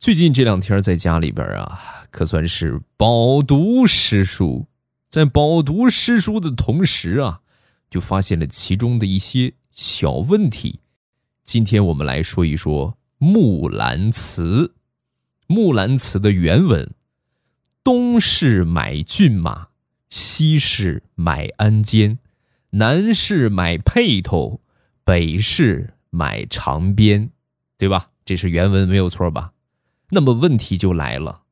最近这两天在家里边啊，可算是饱读诗书。在饱读诗书的同时啊，就发现了其中的一些小问题。今天我们来说一说《木兰辞》。《木兰辞》的原文：东市买骏马，西市买鞍鞯，南市买辔头，北市买长鞭，对吧？这是原文，没有错吧？那么问题就来了，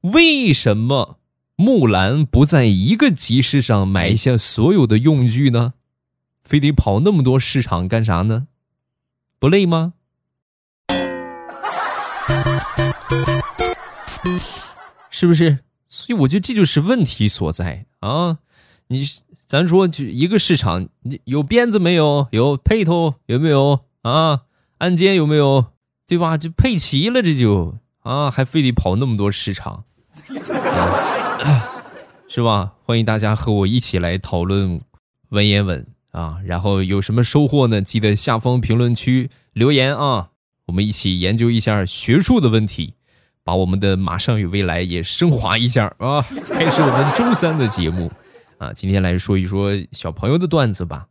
为什么？木兰不在一个集市上买下所有的用具呢，非得跑那么多市场干啥呢？不累吗？是不是？所以我觉得这就是问题所在啊！你咱说就一个市场，你有鞭子没有？有配头有没有？啊，鞍鞯有没有？对吧？就配齐了，这就啊，还非得跑那么多市场。是吧？欢迎大家和我一起来讨论文言文啊！然后有什么收获呢？记得下方评论区留言啊！我们一起研究一下学术的问题，把我们的马上与未来也升华一下啊！开始我们周三的节目啊！今天来说一说小朋友的段子吧。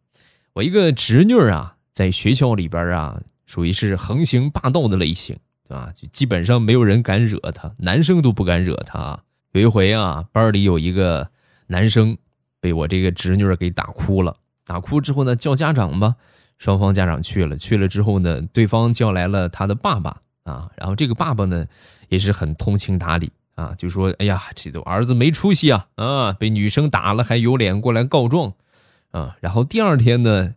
我一个侄女啊，在学校里边啊，属于是横行霸道的类型，啊？就基本上没有人敢惹他，男生都不敢惹她。有一回啊，班里有一个男生被我这个侄女给打哭了。打哭之后呢，叫家长吧。双方家长去了，去了之后呢，对方叫来了他的爸爸啊。然后这个爸爸呢，也是很通情达理啊，就说：“哎呀，这都儿子没出息啊，啊，被女生打了还有脸过来告状啊。”然后第二天呢，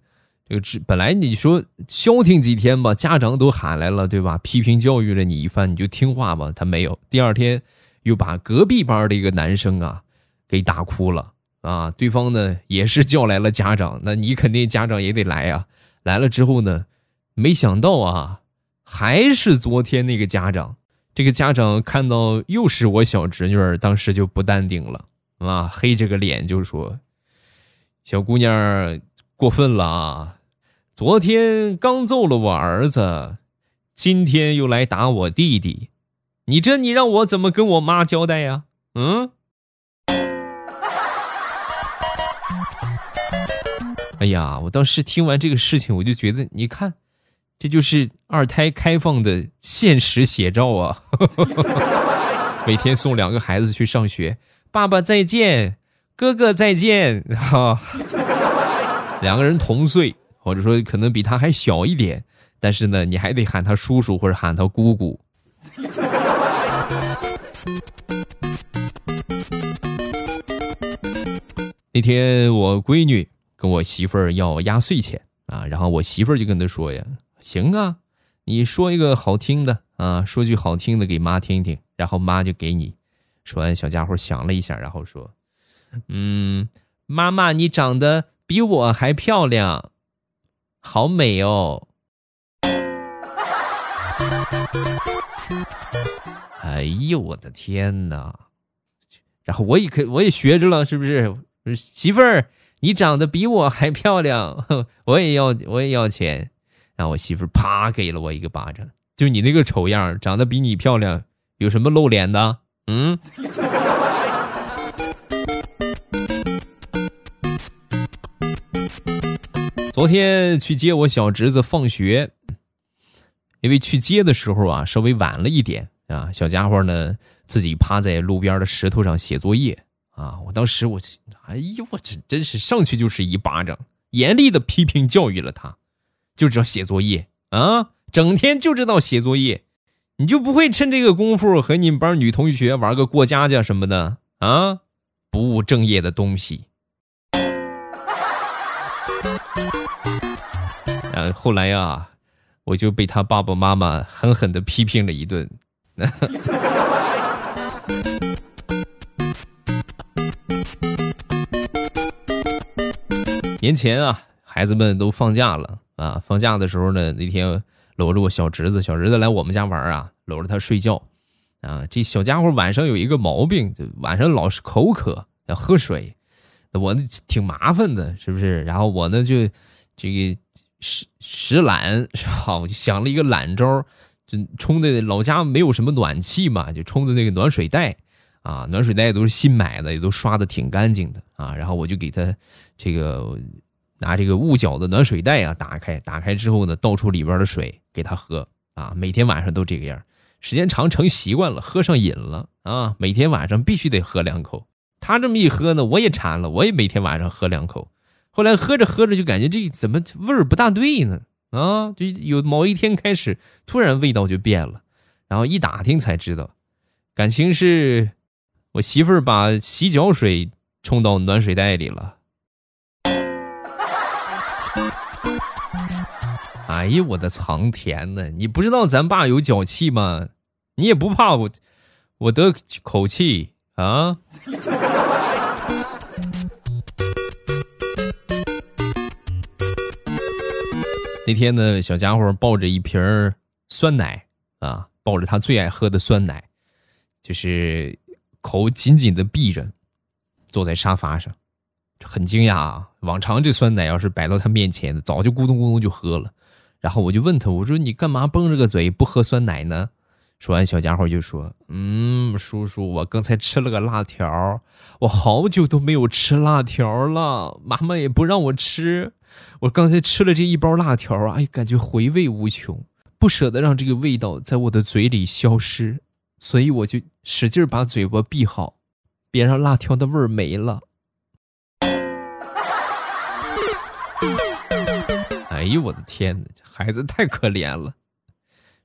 这个本来你说消停几天吧，家长都喊来了，对吧？批评教育了你一番，你就听话吧。他没有，第二天。又把隔壁班的一个男生啊，给打哭了啊！对方呢也是叫来了家长，那你肯定家长也得来啊。来了之后呢，没想到啊，还是昨天那个家长。这个家长看到又是我小侄女儿，当时就不淡定了啊，黑着个脸就说：“小姑娘过分了啊！昨天刚揍了我儿子，今天又来打我弟弟。”你这，你让我怎么跟我妈交代呀？嗯。哎呀，我当时听完这个事情，我就觉得，你看，这就是二胎开放的现实写照啊！每天送两个孩子去上学，爸爸再见，哥哥再见，哈。两个人同岁，或者说可能比他还小一点，但是呢，你还得喊他叔叔或者喊他姑姑。那天我闺女跟我媳妇儿要压岁钱啊，然后我媳妇儿就跟她说呀：“行啊，你说一个好听的啊，说句好听的给妈听听，然后妈就给你。”说完，小家伙想了一下，然后说：“嗯，妈妈，你长得比我还漂亮，好美哦。”哎呦我的天哪！然后我也可我也学着了，是不是？媳妇儿，你长得比我还漂亮，我也要我也要钱。然后我媳妇儿啪给了我一个巴掌，就你那个丑样，长得比你漂亮，有什么露脸的？嗯。昨天去接我小侄子放学，因为去接的时候啊稍微晚了一点。啊，小家伙呢，自己趴在路边的石头上写作业啊！我当时我，哎呦，我这真是上去就是一巴掌，严厉的批评教育了他，就知道写作业啊，整天就知道写作业，你就不会趁这个功夫和你们班女同学玩个过家家什么的啊？不务正业的东西。嗯，后来呀，我就被他爸爸妈妈狠狠的批评了一顿。年前啊，孩子们都放假了啊。放假的时候呢，那天搂着我小侄子，小侄子来我们家玩啊，搂着他睡觉啊。这小家伙晚上有一个毛病，就晚上老是口渴，要喝水。我挺麻烦的，是不是？然后我呢就这个实实懒是吧？我就想了一个懒招。就冲的老家没有什么暖气嘛，就冲的那个暖水袋啊，暖水袋都是新买的，也都刷的挺干净的啊。然后我就给他这个拿这个雾角的暖水袋啊打开，打开之后呢，倒出里边的水给他喝啊。每天晚上都这个样，时间长成习惯了，喝上瘾了啊。每天晚上必须得喝两口。他这么一喝呢，我也馋了，我也每天晚上喝两口。后来喝着喝着就感觉这怎么味儿不大对呢？啊，就有某一天开始，突然味道就变了，然后一打听才知道，感情是我媳妇儿把洗脚水冲到暖水袋里了。哎呀，我的苍天呐！你不知道咱爸有脚气吗？你也不怕我，我得口气啊？那天呢，小家伙抱着一瓶酸奶啊，抱着他最爱喝的酸奶，就是口紧紧的闭着，坐在沙发上，很惊讶啊。往常这酸奶要是摆到他面前，早就咕咚咕咚就喝了。然后我就问他，我说你干嘛绷着个嘴不喝酸奶呢？说完，小家伙就说：“嗯，叔叔，我刚才吃了个辣条，我好久都没有吃辣条了，妈妈也不让我吃。”我刚才吃了这一包辣条啊，哎，感觉回味无穷，不舍得让这个味道在我的嘴里消失，所以我就使劲把嘴巴闭好，别让辣条的味儿没了。哎呦我的天哪，这孩子太可怜了，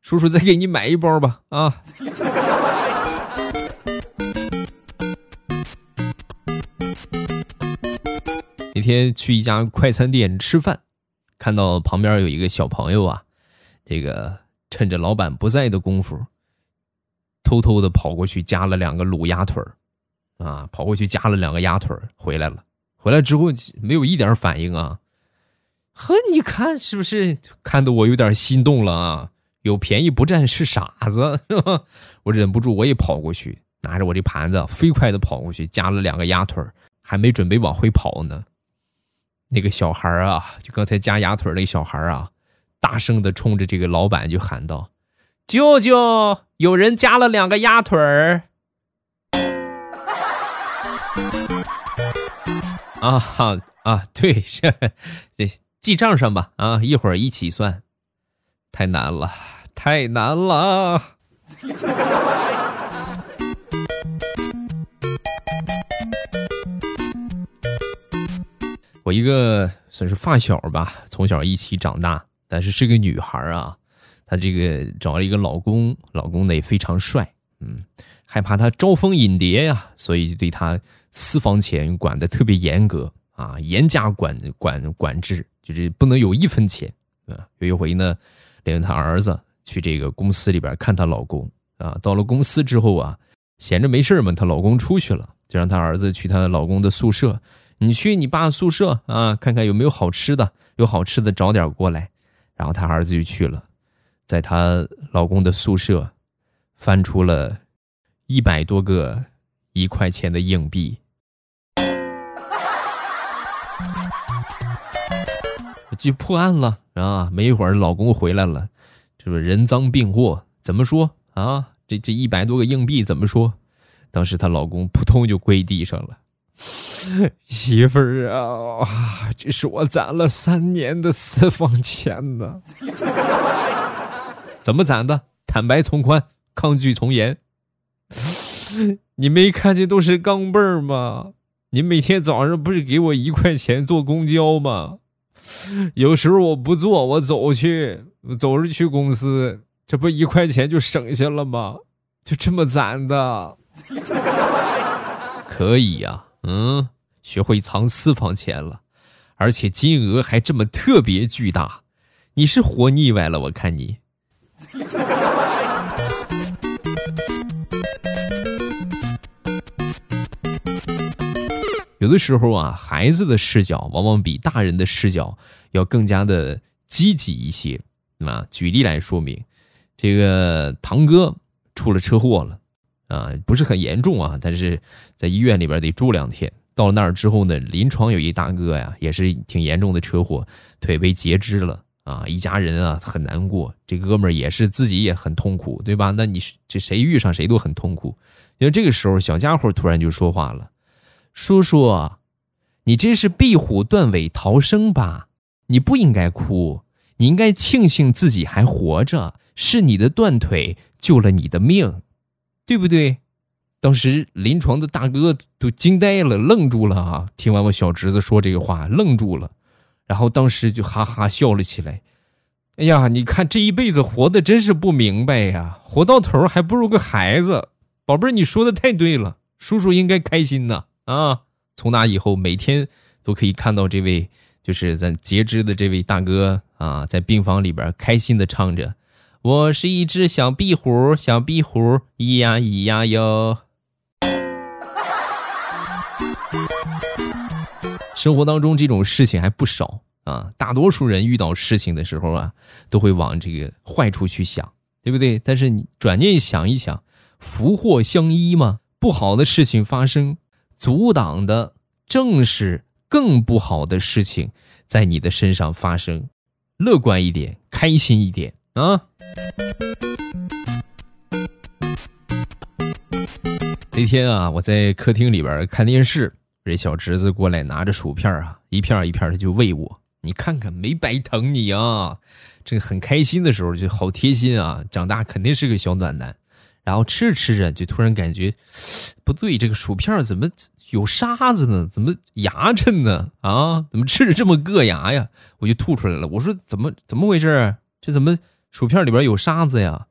叔叔再给你买一包吧啊。天去一家快餐店吃饭，看到旁边有一个小朋友啊，这个趁着老板不在的功夫，偷偷的跑过去夹了两个卤鸭腿儿，啊，跑过去夹了两个鸭腿儿回来了。回来之后没有一点反应啊，呵，你看是不是看得我有点心动了啊？有便宜不占是傻子，是吧？我忍不住我也跑过去，拿着我这盘子飞快的跑过去夹了两个鸭腿儿，还没准备往回跑呢。那个小孩啊，就刚才夹鸭腿那小孩啊，大声的冲着这个老板就喊道：“舅舅，有人夹了两个鸭腿儿。”啊哈啊，对，是，这记账上吧啊，一会儿一起算。太难了，太难了。我一个算是发小吧，从小一起长大，但是是个女孩啊。她这个找了一个老公，老公呢也非常帅，嗯，害怕她招蜂引蝶呀，所以对她私房钱管的特别严格啊，严加管管管制，就是不能有一分钱啊。有一回呢，领着她儿子去这个公司里边看她老公啊，到了公司之后啊，闲着没事嘛，她老公出去了，就让她儿子去她老公的宿舍。你去你爸宿舍啊，看看有没有好吃的，有好吃的找点过来。然后他儿子就去了，在她老公的宿舍，翻出了一百多个一块钱的硬币。就破案了啊！没一会儿，老公回来了，这不人赃并获，怎么说啊？这这一百多个硬币怎么说？当时她老公扑通就跪地上了。媳妇儿啊，这是我攒了三年的私房钱呢。怎么攒的？坦白从宽，抗拒从严。你没看见都是钢镚儿吗？你每天早上不是给我一块钱坐公交吗？有时候我不坐，我走去，走着去公司，这不一块钱就省下了吗？就这么攒的。可以呀。嗯，学会藏私房钱了，而且金额还这么特别巨大，你是活腻歪了？我看你。有的时候啊，孩子的视角往往比大人的视角要更加的积极一些。啊，举例来说明，这个堂哥出了车祸了。啊，不是很严重啊，但是在医院里边得住两天。到了那儿之后呢，临床有一大哥呀，也是挺严重的车祸，腿被截肢了啊。一家人啊很难过，这哥们儿也是自己也很痛苦，对吧？那你这谁遇上谁都很痛苦。因为这个时候，小家伙突然就说话了：“叔叔，你这是壁虎断尾逃生吧？你不应该哭，你应该庆幸自己还活着，是你的断腿救了你的命，对不对？”当时临床的大哥都惊呆了，愣住了啊！听完我小侄子说这个话，愣住了，然后当时就哈哈笑了起来。哎呀，你看这一辈子活的真是不明白呀，活到头还不如个孩子。宝贝儿，你说的太对了，叔叔应该开心呐啊！从那以后，每天都可以看到这位就是咱截肢的这位大哥啊，在病房里边开心的唱着：“我是一只小壁虎，小壁虎，咿呀咿呀哟。”生活当中这种事情还不少啊，大多数人遇到事情的时候啊，都会往这个坏处去想，对不对？但是你转念想一想，福祸相依嘛，不好的事情发生，阻挡的正是更不好的事情在你的身上发生。乐观一点，开心一点啊！那天啊，我在客厅里边看电视。这小侄子过来拿着薯片啊，一片一片的就喂我。你看看没白疼你啊！这个很开心的时候就好贴心啊。长大肯定是个小暖男。然后吃着吃着就突然感觉 不对，这个薯片怎么有沙子呢？怎么牙碜呢？啊，怎么吃着这么硌牙呀？我就吐出来了。我说怎么怎么回事？这怎么薯片里边有沙子呀？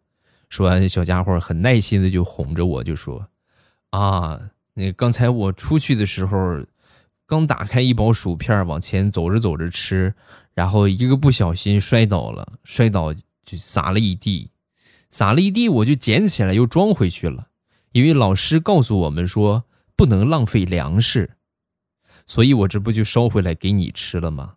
说完，小家伙很耐心的就哄着我，就说啊。那刚才我出去的时候，刚打开一包薯片，往前走着走着吃，然后一个不小心摔倒了，摔倒就撒了一地，撒了一地，我就捡起来又装回去了，因为老师告诉我们说不能浪费粮食，所以我这不就捎回来给你吃了吗？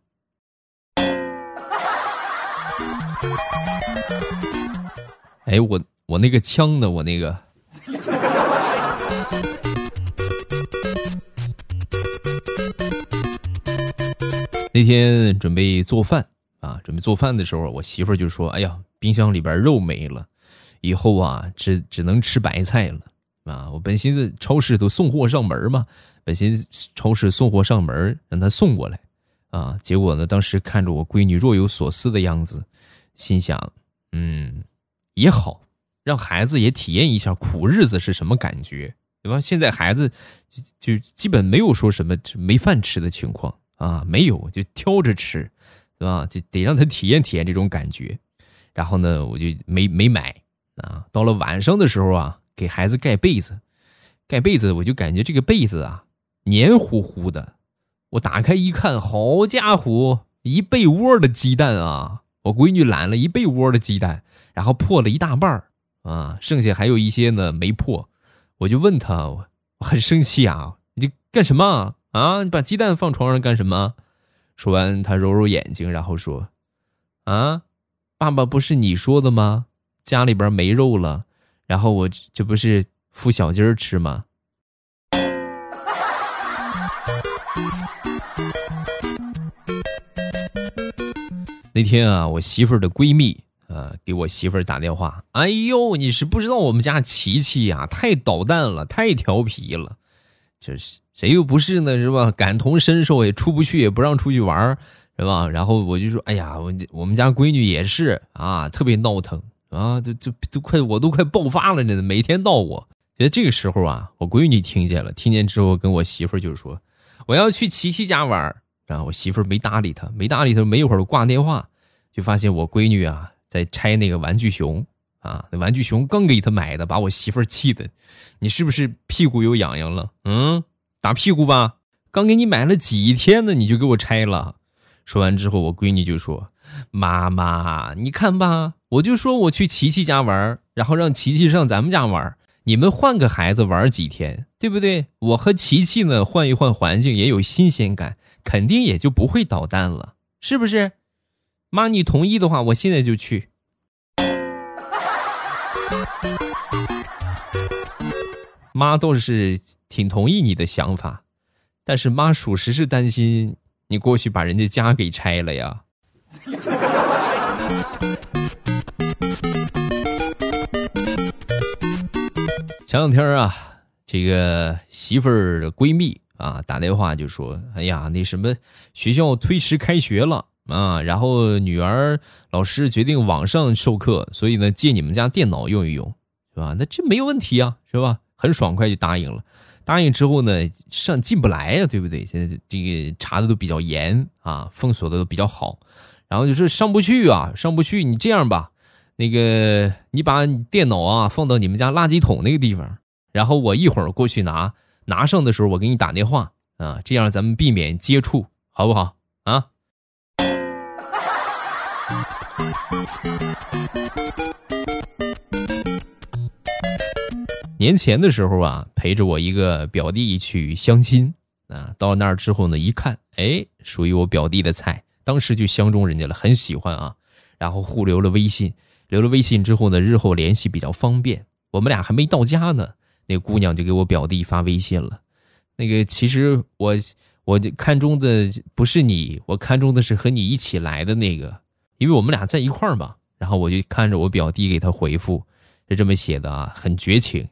哎，我我那个枪呢？我那个。那天准备做饭啊，准备做饭的时候，我媳妇儿就说：“哎呀，冰箱里边肉没了，以后啊，只只能吃白菜了啊！”我本寻思超市都送货上门嘛，本寻思超市送货上门，让他送过来啊。结果呢，当时看着我闺女若有所思的样子，心想：嗯，也好，让孩子也体验一下苦日子是什么感觉，对吧？现在孩子就就基本没有说什么没饭吃的情况。啊，没有，就挑着吃，对吧？就得让他体验体验这种感觉。然后呢，我就没没买啊。到了晚上的时候啊，给孩子盖被子，盖被子，我就感觉这个被子啊黏糊糊的。我打开一看，好家伙，一被窝的鸡蛋啊！我闺女揽了一被窝的鸡蛋，然后破了一大半啊，剩下还有一些呢没破。我就问他，我很生气啊，你干什么？啊！你把鸡蛋放床上干什么？说完，他揉揉眼睛，然后说：“啊，爸爸不是你说的吗？家里边没肉了，然后我这不是孵小鸡儿吃吗？” 那天啊，我媳妇儿的闺蜜啊给我媳妇儿打电话：“哎呦，你是不知道我们家琪琪呀，太捣蛋了，太调皮了，就是。”谁又不是呢？是吧？感同身受，也出不去，也不让出去玩是吧？然后我就说：“哎呀，我我们家闺女也是啊，特别闹腾啊，就就都快我都快爆发了呢，每天闹我。”觉得这个时候啊，我闺女听见了，听见之后跟我媳妇儿就说：“我要去琪琪家玩然后我媳妇儿没搭理她，没搭理她，没一会儿挂电话，就发现我闺女啊在拆那个玩具熊啊，那玩具熊刚给他买的，把我媳妇儿气的，你是不是屁股又痒痒了？嗯。打屁股吧！刚给你买了几天呢，你就给我拆了。说完之后，我闺女就说：“妈妈，你看吧，我就说我去琪琪家玩，然后让琪琪上咱们家玩。你们换个孩子玩几天，对不对？我和琪琪呢，换一换环境也有新鲜感，肯定也就不会捣蛋了，是不是？妈，你同意的话，我现在就去。”妈倒是挺同意你的想法，但是妈属实是担心你过去把人家家给拆了呀。前两天啊，这个媳妇儿的闺蜜啊打电话就说：“哎呀，那什么学校推迟开学了啊，然后女儿老师决定网上授课，所以呢借你们家电脑用一用，是吧？那这没有问题啊，是吧？很爽快就答应了。答应之后呢，上进不来呀，对不对？现在这个查的都比较严啊，封锁的都比较好，然后就是上不去啊，上不去。你这样吧。”那个，你把电脑啊放到你们家垃圾桶那个地方，然后我一会儿过去拿，拿上的时候我给你打电话啊，这样咱们避免接触，好不好啊？年前的时候啊，陪着我一个表弟去相亲啊，到那儿之后呢，一看，哎，属于我表弟的菜，当时就相中人家了，很喜欢啊，然后互留了微信。留了微信之后呢，日后联系比较方便。我们俩还没到家呢，那姑娘就给我表弟发微信了。那个其实我我看中的不是你，我看中的是和你一起来的那个，因为我们俩在一块儿嘛。然后我就看着我表弟给他回复，是这么写的啊，很绝情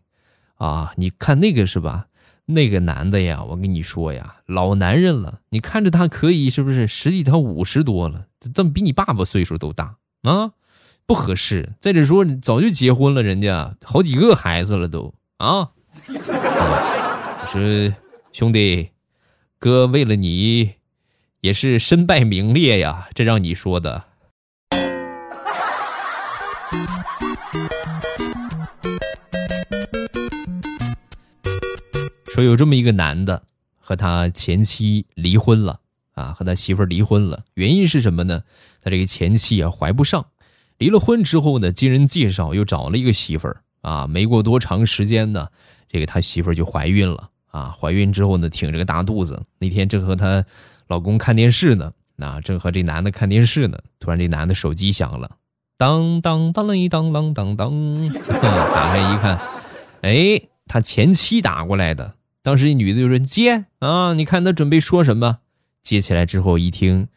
啊。你看那个是吧？那个男的呀，我跟你说呀，老男人了。你看着他可以是不是？实际他五十多了，怎么比你爸爸岁数都大啊？不合适。再者说，早就结婚了，人家好几个孩子了，都啊。我说兄弟，哥为了你，也是身败名裂呀。这让你说的。说有这么一个男的，和他前妻离婚了啊，和他媳妇离婚了。原因是什么呢？他这个前妻啊，怀不上。离了婚之后呢，经人介绍又找了一个媳妇儿啊，没过多长时间呢，这个他媳妇儿就怀孕了啊。怀孕之后呢，挺着个大肚子。那天正和她老公看电视呢，那正和这男的看电视呢，突然这男的手机响了，当当当啷当啷当当，打开一看，哎，他前妻打过来的。当时这女的就说接啊，你看他准备说什么？接起来之后一听，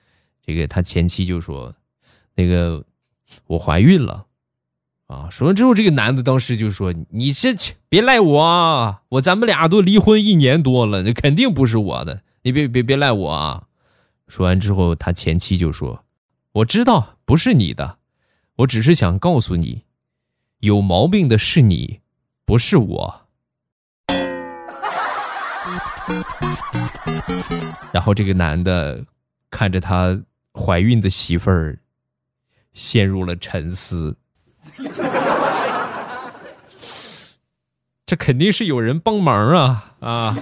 这个他前妻就说，那个。我怀孕了，啊！说完之后，这个男的当时就说：“你这别赖我啊！我咱们俩都离婚一年多了，那肯定不是我的，你别别别赖我啊！”说完之后，他前妻就说：“我知道不是你的，我只是想告诉你，有毛病的是你，不是我。”然后这个男的看着他怀孕的媳妇儿。陷入了沉思，这肯定是有人帮忙啊啊！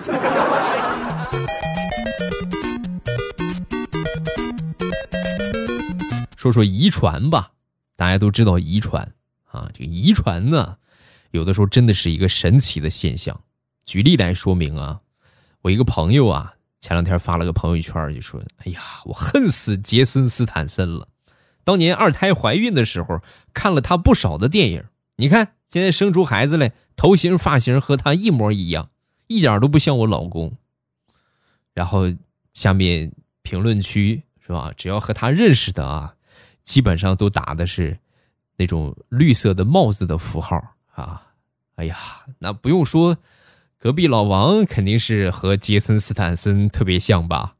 说说遗传吧，大家都知道遗传啊，这个遗传呢，有的时候真的是一个神奇的现象。举例来说明啊，我一个朋友啊，前两天发了个朋友圈，就说：“哎呀，我恨死杰森斯坦森了。”当年二胎怀孕的时候，看了他不少的电影。你看现在生出孩子来，头型发型和他一模一样，一点都不像我老公。然后下面评论区是吧？只要和他认识的啊，基本上都打的是那种绿色的帽子的符号啊。哎呀，那不用说，隔壁老王肯定是和杰森斯坦森特别像吧。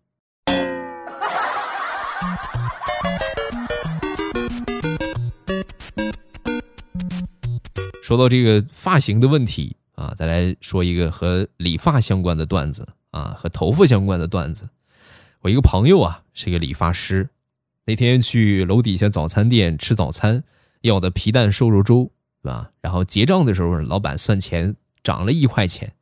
说到这个发型的问题啊，再来说一个和理发相关的段子啊，和头发相关的段子。我一个朋友啊，是个理发师，那天去楼底下早餐店吃早餐，要的皮蛋瘦肉粥，是吧？然后结账的时候，老板算钱涨了一块钱，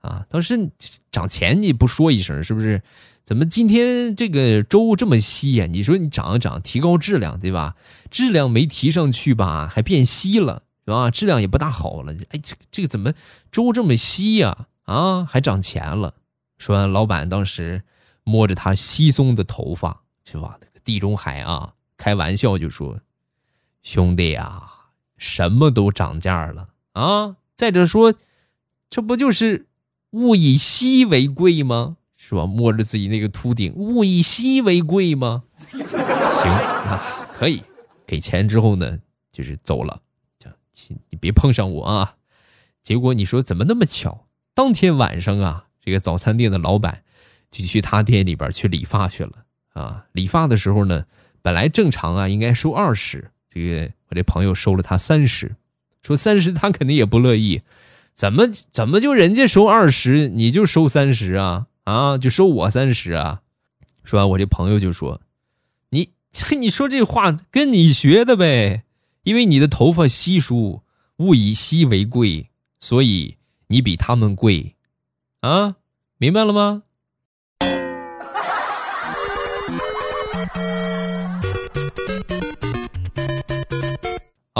啊，当时涨钱你不说一声是不是？怎么今天这个粥这么稀呀？你说你涨一涨，提高质量，对吧？质量没提上去吧，还变稀了。是吧，质量也不大好了。哎，这这个怎么粥这么稀呀？啊，还涨钱了。说完，老板当时摸着他稀松的头发，是吧？那个地中海啊，开玩笑就说：“兄弟呀，什么都涨价了啊！再者说，这不就是物以稀为贵吗？是吧？摸着自己那个秃顶，物以稀为贵吗？行啊，可以。”给钱之后呢，就是走了，你别碰上我啊。结果你说怎么那么巧？当天晚上啊，这个早餐店的老板就去他店里边去理发去了啊。理发的时候呢，本来正常啊应该收二十，这个我这朋友收了他三十，说三十他肯定也不乐意，怎么怎么就人家收二十你就收三十啊啊就收我三十啊？说完我这朋友就说：“你 你说这话跟你学的呗，因为你的头发稀疏，物以稀为贵。”所以你比他们贵，啊，明白了吗？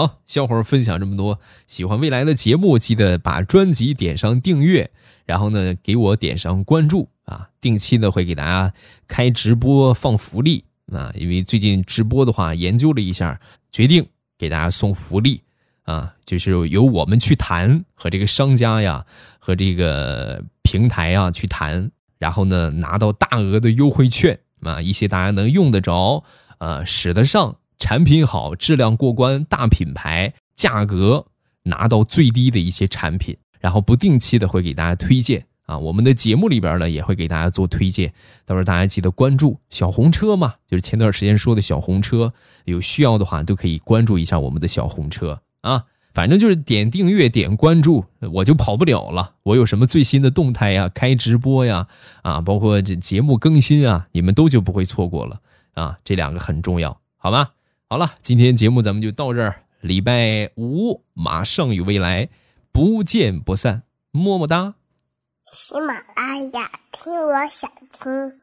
好，小伙儿分享这么多，喜欢未来的节目，记得把专辑点上订阅，然后呢，给我点上关注啊，定期的会给大家开直播放福利啊，因为最近直播的话，研究了一下，决定给大家送福利。啊，就是由我们去谈和这个商家呀，和这个平台啊去谈，然后呢拿到大额的优惠券啊，一些大家能用得着、啊使得上、产品好、质量过关、大品牌、价格拿到最低的一些产品，然后不定期的会给大家推荐啊，我们的节目里边呢也会给大家做推荐，到时候大家记得关注小红车嘛，就是前段时间说的小红车，有需要的话都可以关注一下我们的小红车。啊，反正就是点订阅、点关注，我就跑不了了。我有什么最新的动态呀、开直播呀，啊，包括这节目更新啊，你们都就不会错过了啊。这两个很重要，好吗？好了，今天节目咱们就到这儿。礼拜五马上与未来不见不散，么么哒。喜马拉雅，听我想听。